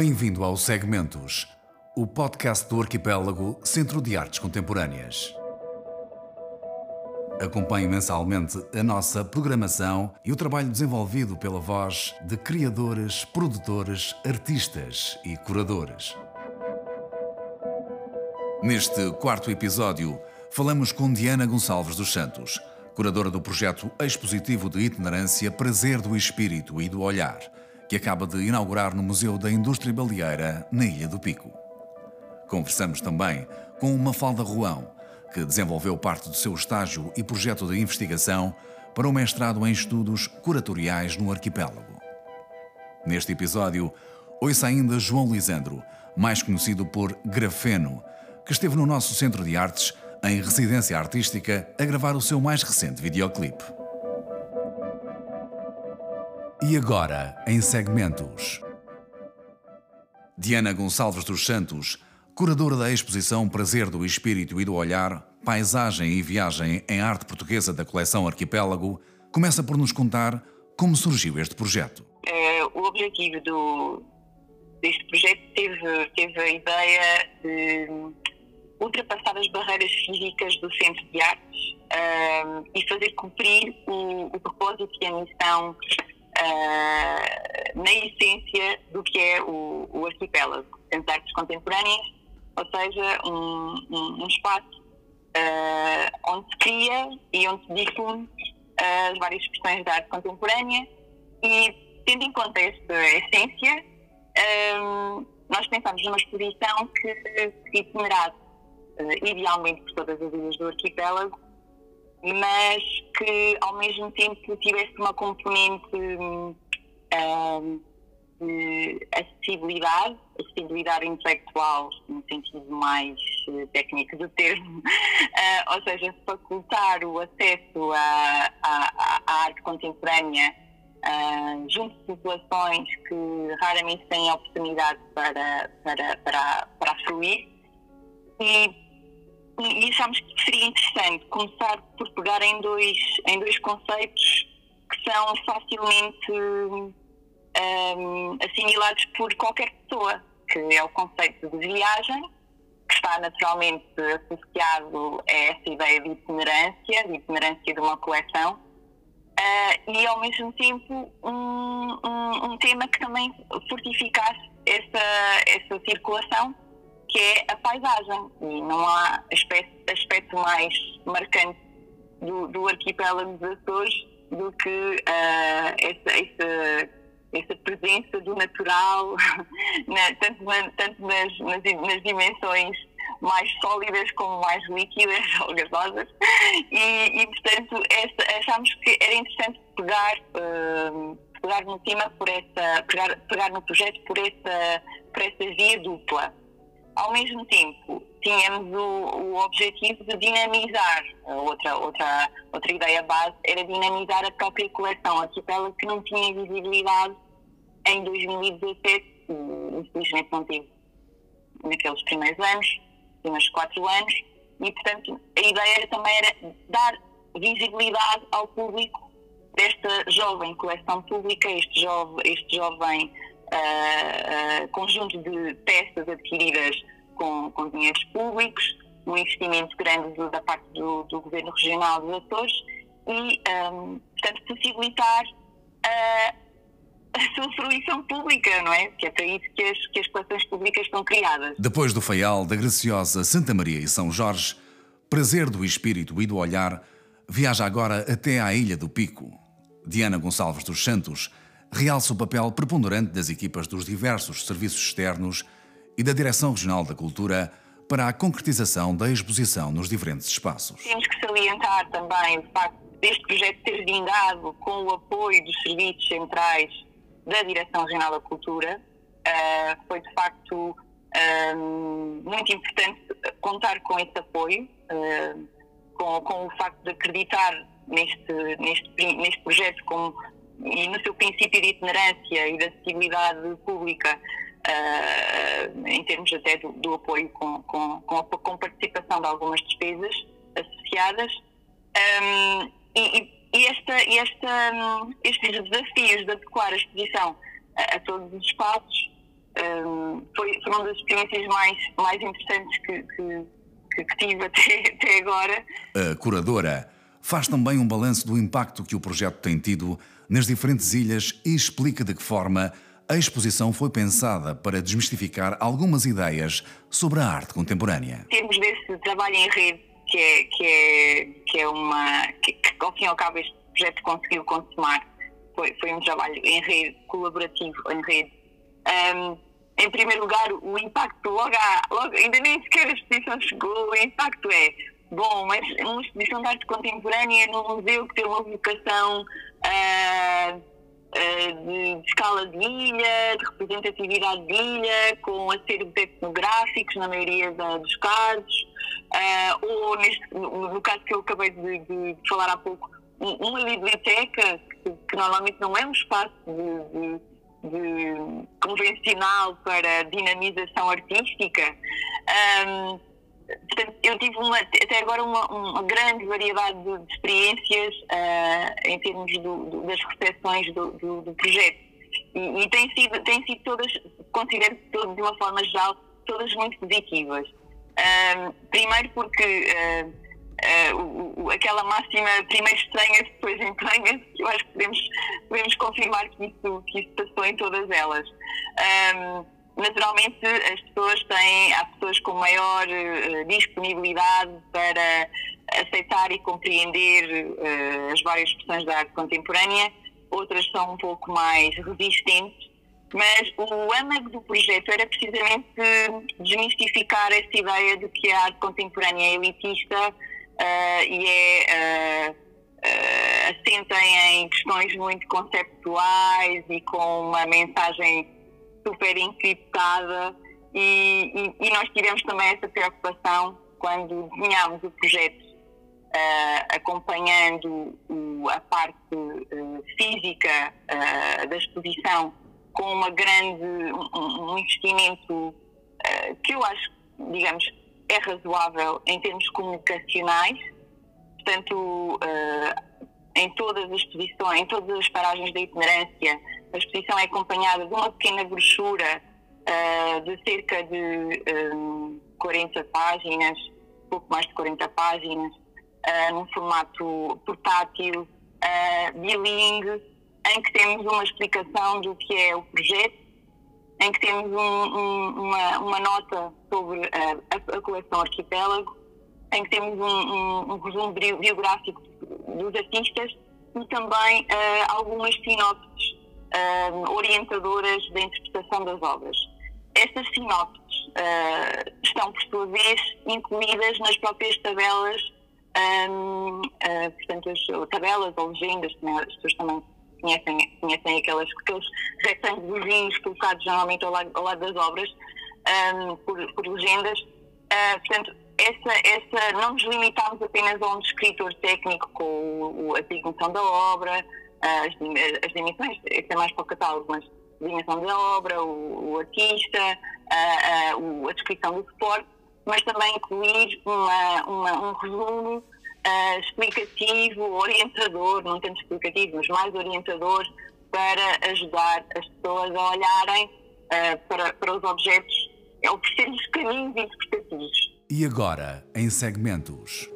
Bem-vindo ao Segmentos, o podcast do Arquipélago Centro de Artes Contemporâneas. Acompanhe mensalmente a nossa programação e o trabalho desenvolvido pela voz de criadores, produtores, artistas e curadores. Neste quarto episódio, falamos com Diana Gonçalves dos Santos, curadora do projeto expositivo de itinerância Prazer do Espírito e do Olhar, que acaba de inaugurar no Museu da Indústria Baleeira, na Ilha do Pico. Conversamos também com uma Falda Ruão, que desenvolveu parte do seu estágio e projeto de investigação para o mestrado em estudos curatoriais no arquipélago. Neste episódio, ouça ainda João Lisandro, mais conhecido por Grafeno, que esteve no nosso Centro de Artes, em residência artística, a gravar o seu mais recente videoclipe. E agora, em segmentos. Diana Gonçalves dos Santos, curadora da exposição Prazer do Espírito e do Olhar, Paisagem e Viagem em Arte Portuguesa da coleção Arquipélago, começa por nos contar como surgiu este projeto. É, o objetivo do, deste projeto teve, teve a ideia de ultrapassar as barreiras físicas do Centro de Artes uh, e fazer cumprir o, o propósito e a missão uh, na essência do que é o, o arquipélago, Centro Artes Contemporâneas, ou seja, um, um, um espaço uh, onde se cria e onde se difunde as várias expressões da arte contemporânea. E, tendo em conta esta essência, nós pensamos numa exposição que, que itinerasse uh, idealmente por todas as ilhas do arquipélago, mas que ao mesmo tempo tivesse uma componente uh, de acessibilidade, acessibilidade intelectual, no sentido mais uh, técnico do termo, uh, ou seja, facultar o acesso à, à, à arte contemporânea uh, junto de populações que raramente têm oportunidade para, para, para, para fruir. E e achámos que seria interessante começar por pegar em dois, em dois conceitos que são facilmente um, assimilados por qualquer pessoa, que é o conceito de viagem, que está naturalmente associado a essa ideia de itinerância, de itinerância de uma coleção, uh, e ao mesmo tempo um, um, um tema que também fortificasse essa, essa circulação que é a paisagem. E não há aspecto, aspecto mais marcante do, do arquipélago dos Açores do que uh, essa, essa, essa, presença do natural, né, tanto, na, tanto nas, nas, nas, dimensões mais sólidas como mais líquidas ou gasosas. E, e portanto, essa, achámos que era interessante pegar. Uh, pegar no tema por essa pegar, pegar no projeto por essa por essa via dupla ao mesmo tempo, tínhamos o, o objetivo de dinamizar, outra, outra, outra ideia base era dinamizar a própria coleção arquipélago que não tinha visibilidade em 2017, infelizmente não teve naqueles primeiros anos, primeiros quatro anos, e portanto a ideia também era dar visibilidade ao público desta jovem coleção pública, este jovem, este jovem uh, conjunto de peças adquiridas com, com dinheiros públicos, um investimento grande do, da parte do, do, Governo Regional dos Açores e, um, portanto, possibilitar a, a sua fruição pública, não é? Que é para isso que as, que as coleções públicas estão criadas. Depois do Faial, da Graciosa, Santa Maria e São Jorge, prazer do espírito e do olhar, viaja agora até à Ilha do Pico. Diana Gonçalves dos Santos realça o papel preponderante das equipas dos diversos serviços externos e da Direção Regional da Cultura para a concretização da exposição nos diferentes espaços. Temos que salientar também o facto deste projeto ter vingado com o apoio dos serviços centrais da Direção Regional da Cultura. Uh, foi de facto uh, muito importante contar com esse apoio, uh, com, com, o facto de acreditar neste, neste, neste projeto como, e no seu princípio de itinerância e de acessibilidade pública uh, em termos até do, do apoio com, com, com, a, com participação de algumas despesas associadas. Um, e, e esta, esta, estes desafios de adequar a exposição a, a todos os espaços um, foi, foi uma das experiências mais, mais interessantes que, que, que tive até, até agora. A curadora faz também um balanço do impacto que o projeto tem tido nas diferentes ilhas e explica de que forma a exposição foi pensada para desmistificar algumas ideias sobre a arte contemporânea. Temos desse trabalho em rede, que é, que é, que é uma. Que, que ao fim e ao cabo este projeto conseguiu consumar. Foi, foi um trabalho em rede, colaborativo, em rede. Um, em primeiro lugar, o impacto, logo, há, logo ainda nem sequer a exposição chegou, o impacto é Bom, uma exposição de arte contemporânea num museu que tem uma vocação uh, uh, de, de, escala de ilha, de representatividade de ilha, com acervos etnográficos na maioria da, dos casos, uh, ou neste, no, caso que eu acabei de, de falar há pouco, uma biblioteca que, que, normalmente não é um espaço de, de convencional para dinamização artística. Um, eu tive uma, até agora uma, uma grande variedade de, experiências uh, em termos do, do, das recepções do, do projeto. E, e têm sido, têm sido todas, considero todas de uma forma geral, todas muito positivas. Uh, primeiro porque uh, aquela máxima primeiro estranha, depois entranha, eu acho que podemos, podemos confirmar que isso, que isso passou em todas elas naturalmente as pessoas têm, há pessoas com maior uh, disponibilidade para aceitar e compreender uh, as várias expressões da arte contemporânea, outras são um pouco mais resistentes, mas o âmago do projeto era precisamente desmistificar essa ideia de que a arte contemporânea é elitista uh, e é assenta em questões muito conceptuais e com uma mensagem super encriptada e, e, e, nós tivemos também essa preocupação quando desenhámos o projeto uh, acompanhando o, a parte uh, física uh, da exposição com uma grande, um, um investimento que eu acho, digamos, é razoável em termos comunicacionais, portanto, em todas as exposições, em todas as paragens da itinerância, a exposição é acompanhada de uma pequena brochura uh, de cerca de um, eh, 40 páginas, pouco mais de 40 páginas, uh, num formato portátil, uh, bilingue, em que temos uma explicação do que é o projeto, em que temos um, um, uma, uma, nota sobre a, a, coleção Arquipélago, em que temos um, um resumo biográfico dos artistas e também uh, algumas sinopses orientadoras da interpretação das obras. Estas sinopses uh, estão, por sua vez, incluídas nas próprias tabelas, um, uh, portanto, as tabelas ou legendas, né, as pessoas também conhecem, conhecem aquelas, aqueles retângulos colocados normalmente ao lado, ao lado das obras, um, por, por, legendas. Uh, portanto, essa, essa, não nos limitamos apenas a um descritor técnico com a designação da obra, as, as dimensões, isso é mais para o catálogo, mas a dimensão da obra, o, o artista, a, a, a, descrição do suporte, mas também incluir uma, uma, um resumo explicativo, orientador, não tanto explicativo, mas mais orientador, para ajudar as pessoas a olharem para, para os objetos, oferecer-lhes caminhos interpretativos. E agora, em segmentos.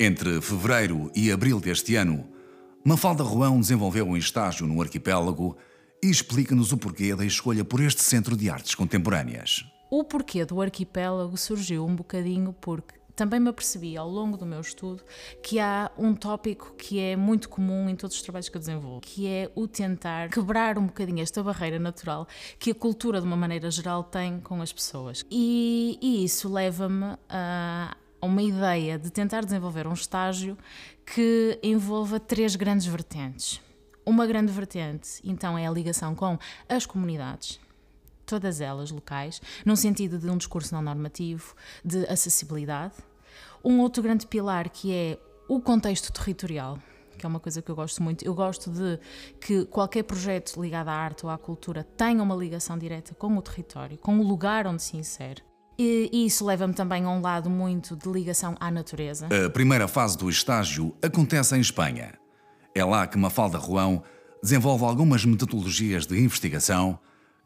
Entre fevereiro e abril deste ano, Mafalda Ruão desenvolveu um estágio no arquipélago e explica-nos o porquê da escolha por este Centro de Artes Contemporâneas. O porquê do arquipélago surgiu um bocadinho porque também me apercebi ao longo do meu estudo que há um tópico que é muito comum em todos os trabalhos que eu desenvolvo, que é o tentar quebrar um bocadinho esta barreira natural que a cultura, de uma maneira geral, tem com as pessoas. E, e isso leva-me a uma ideia de tentar desenvolver um estágio que envolva três grandes vertentes. Uma grande vertente, então, é a ligação com as comunidades, todas elas locais, num sentido de um discurso não normativo, de acessibilidade. Um outro grande pilar que é o contexto territorial, que é uma coisa que eu gosto muito. Eu gosto de que qualquer projeto ligado à arte ou à cultura tenha uma ligação direta com o território, com o lugar onde se insere. E isso leva-me também a um lado muito de ligação à natureza. A primeira fase do estágio acontece em Espanha. É lá que Mafalda Ruão desenvolve algumas metodologias de investigação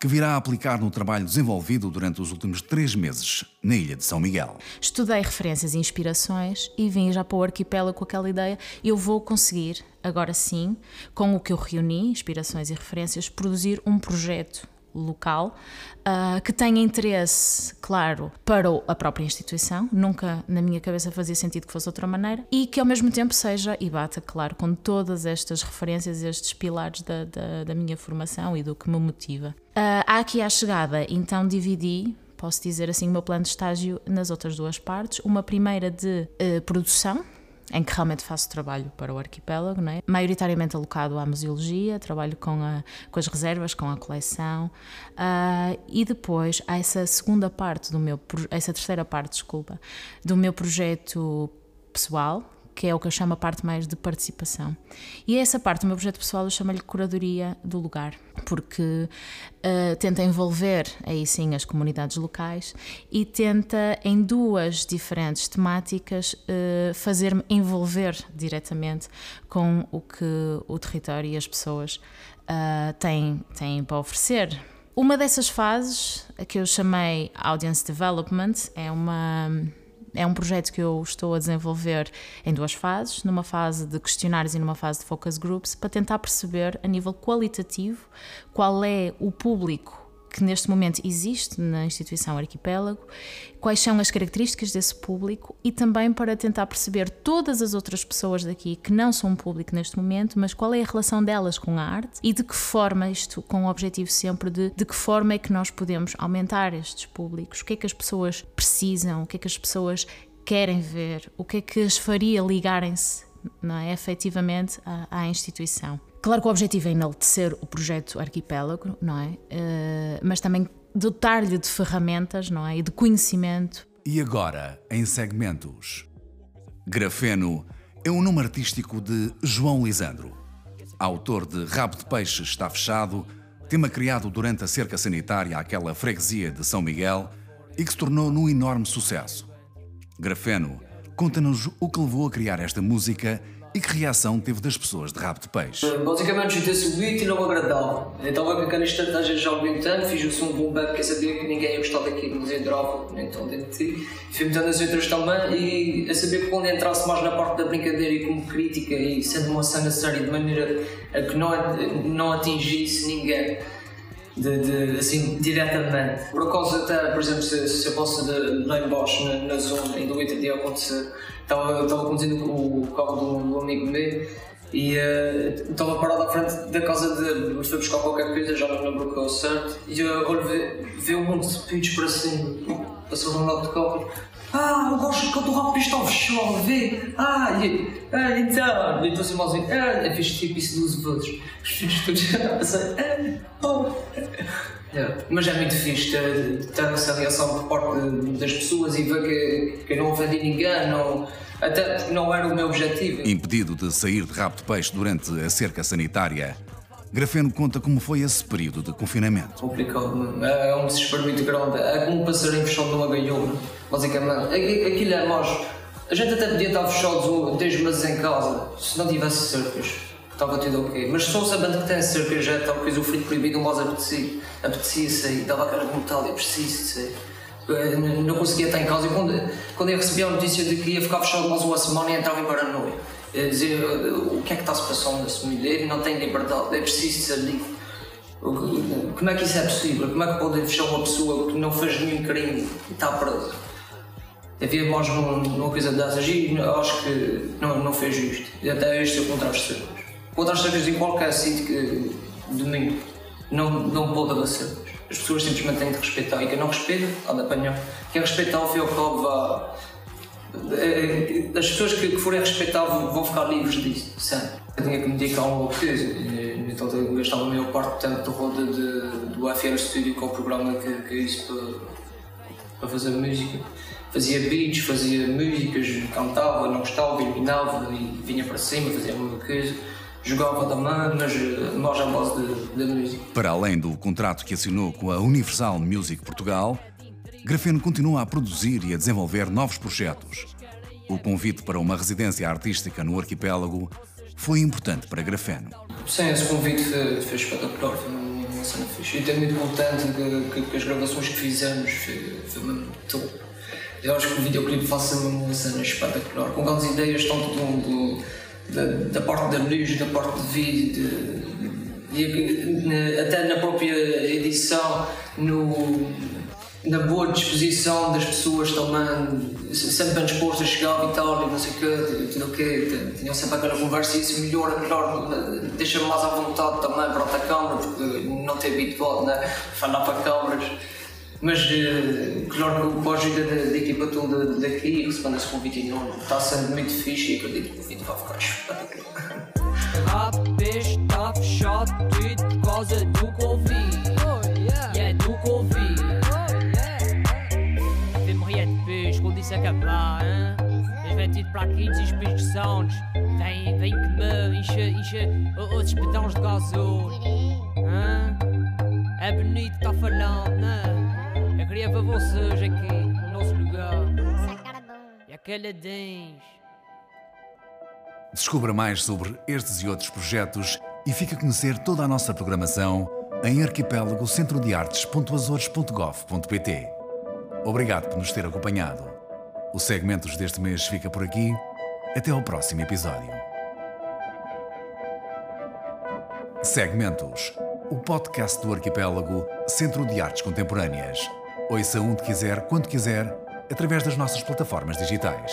que virá a aplicar no trabalho desenvolvido durante os últimos três meses na ilha de São Miguel. Estudei referências e inspirações e vim já para o arquipélago com aquela ideia. Eu vou conseguir, agora sim, com o que eu reuni, inspirações e referências, produzir um projeto local uh, que tenha interesse, claro, para a própria instituição, nunca na minha cabeça fazia sentido que fosse outra maneira, e que ao mesmo tempo seja e bata, claro, com todas estas referências, estes pilares da, da, da minha formação e do que me motiva. Uh, aqui à chegada, então dividi posso dizer assim, o meu plano de estágio nas outras duas partes. Uma primeira de uh, produção, em que realmente faço trabalho para o arquipélago, não é? maioritariamente alocado à museologia, trabalho com, a, com as reservas, com a coleção, uh, e depois há essa segunda parte do meu, essa terceira parte, desculpa, do meu projeto pessoal, que é o que eu chamo a parte mais de participação. E é essa parte do meu projeto pessoal eu chamo-lhe curadoria do lugar, porque uh, tenta envolver aí sim as comunidades locais e tenta em duas diferentes temáticas uh, fazer-me envolver diretamente com o que o território e as pessoas uh, têm, têm para oferecer. Uma dessas fases, que eu chamei Audience Development, é uma é um projeto que eu estou a desenvolver em duas fases, numa fase de questionários e numa fase de focus groups, para tentar perceber a nível qualitativo qual é o público que neste momento existe na instituição Arquipélago, quais são as características desse público e também para tentar perceber todas as outras pessoas daqui que não são público neste momento, mas qual é a relação delas com a arte e de que forma, isto com o objetivo sempre de de que forma é que nós podemos aumentar estes públicos, o que é que as pessoas precisam, o que é que as pessoas querem ver, o que é que as faria ligarem-se não é, efetivamente à, à instituição. Claro que o objetivo é enaltecer o projeto Arquipélago, não é? Uh, mas também dotar-lhe de ferramentas, não é? E de conhecimento. E agora, em segmentos. Grafeno é um nome artístico de João Lisandro. Autor de Rabo de Peixe está fechado, tema criado durante a cerca sanitária àquela freguesia de São Miguel e que se tornou num enorme sucesso. Grafeno conta-nos o que levou a criar esta música e que reação teve das pessoas de rabo de peixe? Basicamente, juntei-se o beat e não me agradava. Então, com aquela estratégia já tempo, fiz o som de um bap que eu sabia que ninguém ia gostar daquilo, mas entrava, então ti. Fui metendo as outras também e eu sabia que quando entrasse mais na parte da brincadeira e como crítica e sendo uma cena séria de maneira a que não, não atingisse ninguém. De, de, assim, diretamente. Por acaso, até, por exemplo, se, se eu posso lá embaixo na, na zona, e do outro dia acontecer, estava, estava conduzindo o carro do, do amigo meu e uh, estava parado à frente da casa mas foi buscar qualquer coisa, já não lembro o que é certo, e eu olho, vê, vê um monte de pitos para cima, passou um lado do carro, ah, eu gosto estou rápido, está fechado, vê, ah, e, ah, então, e estou assim malzinho, ah, eu fiz tipo isso duas vezes, os filhos todos a passar, ah. Yeah. Mas é muito fixe ter, ter essa reação por parte das pessoas e ver que, que não ofendi ninguém, não, até não era o meu objetivo. Impedido de sair de rabo de peixe durante a cerca sanitária, Grafeno conta como foi esse período de confinamento. Complicado, é, é um desespero muito grande. É como um passarinho fechado numa gaiola, basicamente. Aquilo é mais. A gente até podia estar fechado 10 meses em casa se não tivesse cercas estava tudo ok. Mas só sabendo que tem cerca já tal coisa o frio proibido, mas apetecia, apetecia sair, dava aquela vontade, é preciso sair. Não conseguia estar em casa e quando, quando eu recebia a notícia de que ia ficar fechado mais uma semana, entrava em paranoia. Eu dizia, eh, o que é que está-se passando nesse mulher? Não tem liberdade, é preciso ser livre. Como é que isso é possível? Como é que pode fechar uma pessoa que não fez nenhum crime e está presa? Havia mais uma, uma coisa dessas e acho que não, não fez justo. E até este é o contraste outras cervejas em qualquer sítio que domingo não, não pode cervejas. As pessoas simplesmente têm de respeitar e quem não respeita, há de apanhar. Quem respeitar, ao fim e ao cabo, vá. Eh, as pessoas que, forem respeitar vão ficar livres disso, sempre. Eu tinha que me dedicar a uma coisa, então eu gastava a maior parte do tempo da roda de, do FR Studio, que é o programa que, que eu disse para, para fazer música. Fazia beats, fazia músicas, cantava, não gostava, eliminava e vinha para cima, fazia a mesma coisa jogava também, mas nós à base da música. Para além do contrato que assinou com a Universal Music Portugal, Grafeno continua a produzir e a desenvolver novos projetos. O convite para uma residência artística no arquipélago foi importante para Grafeno. Sim, esse convite foi, foi espetacular, foi uma cena fixe. E estou muito contente que, que, que, as gravações que fizemos foi, foi mesmo top. Eu acho que o videoclipe mesmo uma cena espetacular, com grandes ideias, tanto do, do da, da, parte da luz, da parte de vídeo, de, até na própria edição, no, na boa disposição das pessoas também, sempre bem dispostas, chegava e tal, e não sei o quê, tudo o quê, tinham sempre aquela conversa e isso melhora, melhor, deixa-me mais à vontade também para a câmara, porque não tem habituado, né, falar para câmaras. Mas, uh, claro que com a ajuda da, equipa toda daqui, recebendo esse convite enorme, está sendo muito fixe e acredito que o vídeo vai ficar espetacular. Rap está fechado tudo por causa do Covid. Oh, yeah. yeah, do Covid. Oh, yeah. Tem morrer depois, quando isso acabar, hein? As vendidas para aqui, os pesquisões. Vem, vem que me enche, enche os pedões de gasol. É bonito, está falando, ver vocês aqui, no nosso lugar. E aquele dens. Descubra mais sobre estes e outros projetos e fique a conhecer toda a nossa programação em arquipélago centro de artes.azores.gov.pt. Obrigado por nos ter acompanhado. O Segmentos deste mês fica por aqui. Até ao próximo episódio. Segmentos, o podcast do Arquipélago Centro de Artes Contemporâneas. Ouça onde quiser, quando quiser, através das nossas plataformas digitais.